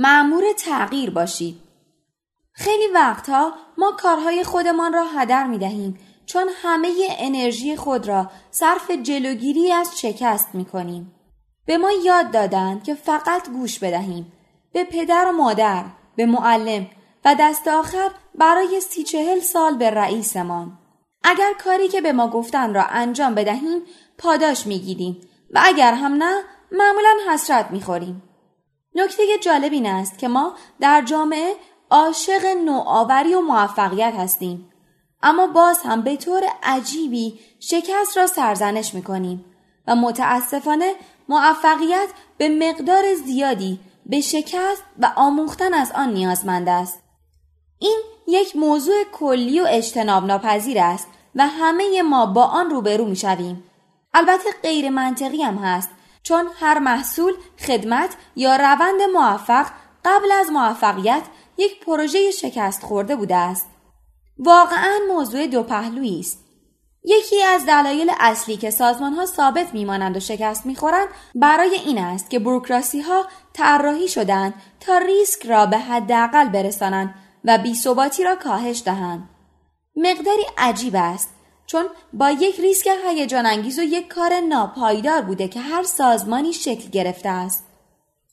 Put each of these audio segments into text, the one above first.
معمور تغییر باشید. خیلی وقتها ما کارهای خودمان را هدر می دهیم چون همه انرژی خود را صرف جلوگیری از شکست می کنیم. به ما یاد دادند که فقط گوش بدهیم. به پدر و مادر، به معلم و دست آخر برای سی چهل سال به رئیسمان. اگر کاری که به ما گفتن را انجام بدهیم پاداش می‌گیریم و اگر هم نه معمولا حسرت می‌خوریم. نکته جالب این است که ما در جامعه عاشق نوآوری و موفقیت هستیم اما باز هم به طور عجیبی شکست را سرزنش می‌کنیم و متاسفانه موفقیت به مقدار زیادی به شکست و آموختن از آن نیازمند است. این یک موضوع کلی و اجتناب ناپذیر است و همه ما با آن روبرو می شویم. البته غیر منطقی هم هست چون هر محصول، خدمت یا روند موفق قبل از موفقیت یک پروژه شکست خورده بوده است. واقعا موضوع دو پهلویی است. یکی از دلایل اصلی که سازمان ها ثابت میمانند و شکست می‌خورند برای این است که بروکراسی ها طراحی شدند تا ریسک را به حداقل برسانند و بیثباتی را کاهش دهند. مقداری عجیب است چون با یک ریسک هیجان انگیز و یک کار ناپایدار بوده که هر سازمانی شکل گرفته است.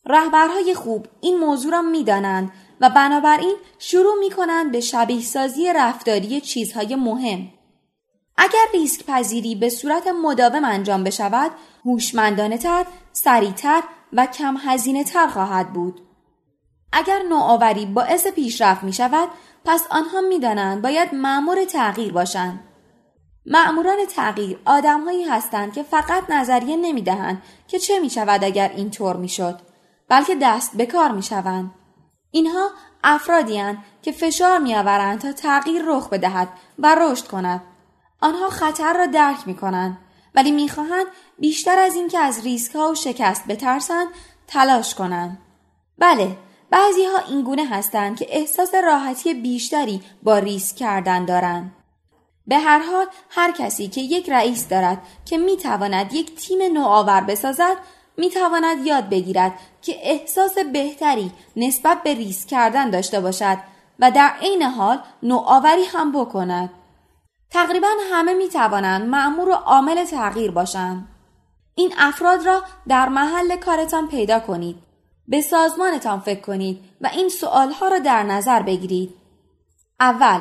رهبرهای خوب این موضوع را می‌دانند و بنابراین شروع می کنند به شبیه سازی رفتاری چیزهای مهم. اگر ریسک پذیری به صورت مداوم انجام بشود، هوشمندانه تر، سریعتر و کم هزینه تر خواهد بود. اگر نوآوری باعث پیشرفت می شود، پس آنها می دانند باید معمور تغییر باشند. معموران تغییر آدمهایی هستند که فقط نظریه نمی دهند که چه می شود اگر اینطور می شد، بلکه دست به کار می شوند. اینها افرادی که فشار می آورند تا تغییر رخ بدهد و رشد کند. آنها خطر را درک می کنند ولی می خواهند بیشتر از اینکه از ریسک ها و شکست بترسند تلاش کنند. بله بعضی ها این گونه هستند که احساس راحتی بیشتری با ریسک کردن دارند. به هر حال هر کسی که یک رئیس دارد که می تواند یک تیم نوآور بسازد می تواند یاد بگیرد که احساس بهتری نسبت به ریسک کردن داشته باشد و در عین حال نوآوری هم بکند. تقریبا همه می توانند معمور و عامل تغییر باشند. این افراد را در محل کارتان پیدا کنید. به سازمانتان فکر کنید و این سوالها را در نظر بگیرید. اول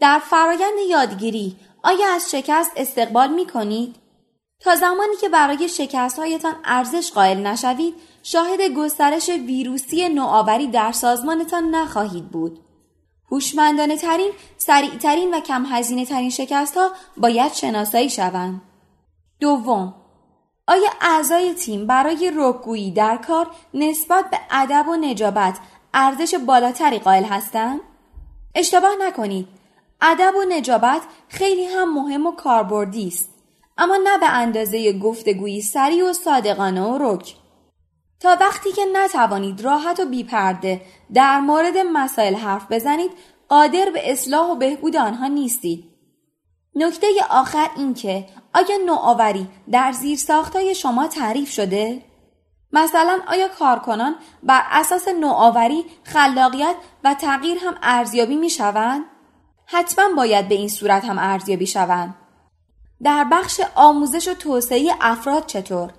در فرایند یادگیری آیا از شکست استقبال می کنید؟ تا زمانی که برای شکستهایتان ارزش قائل نشوید شاهد گسترش ویروسی نوآوری در سازمانتان نخواهید بود. هوشمندانه ترین، سریع ترین و کم هزینه ترین شکست ها باید شناسایی شوند. دوم، آیا اعضای تیم برای رکگویی در کار نسبت به ادب و نجابت ارزش بالاتری قائل هستند؟ اشتباه نکنید. ادب و نجابت خیلی هم مهم و کاربردی است. اما نه به اندازه گفتگویی سریع و صادقانه و رک. تا وقتی که نتوانید راحت و بیپرده در مورد مسائل حرف بزنید قادر به اصلاح و بهبود آنها نیستید. نکته آخر این که آیا نوآوری در زیر ساختای شما تعریف شده؟ مثلا آیا کارکنان بر اساس نوآوری، خلاقیت و تغییر هم ارزیابی می شوند؟ حتما باید به این صورت هم ارزیابی شوند. در بخش آموزش و توسعه افراد چطور؟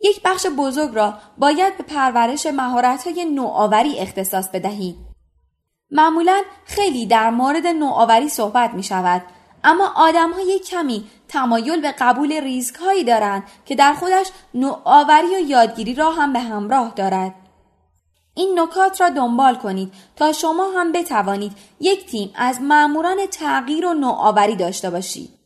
یک بخش بزرگ را باید به پرورش مهارت‌های نوآوری اختصاص بدهید. معمولا خیلی در مورد نوآوری صحبت می شود اما آدم های کمی تمایل به قبول ریسک هایی دارند که در خودش نوآوری و یادگیری را هم به همراه دارد. این نکات را دنبال کنید تا شما هم بتوانید یک تیم از معموران تغییر و نوآوری داشته باشید.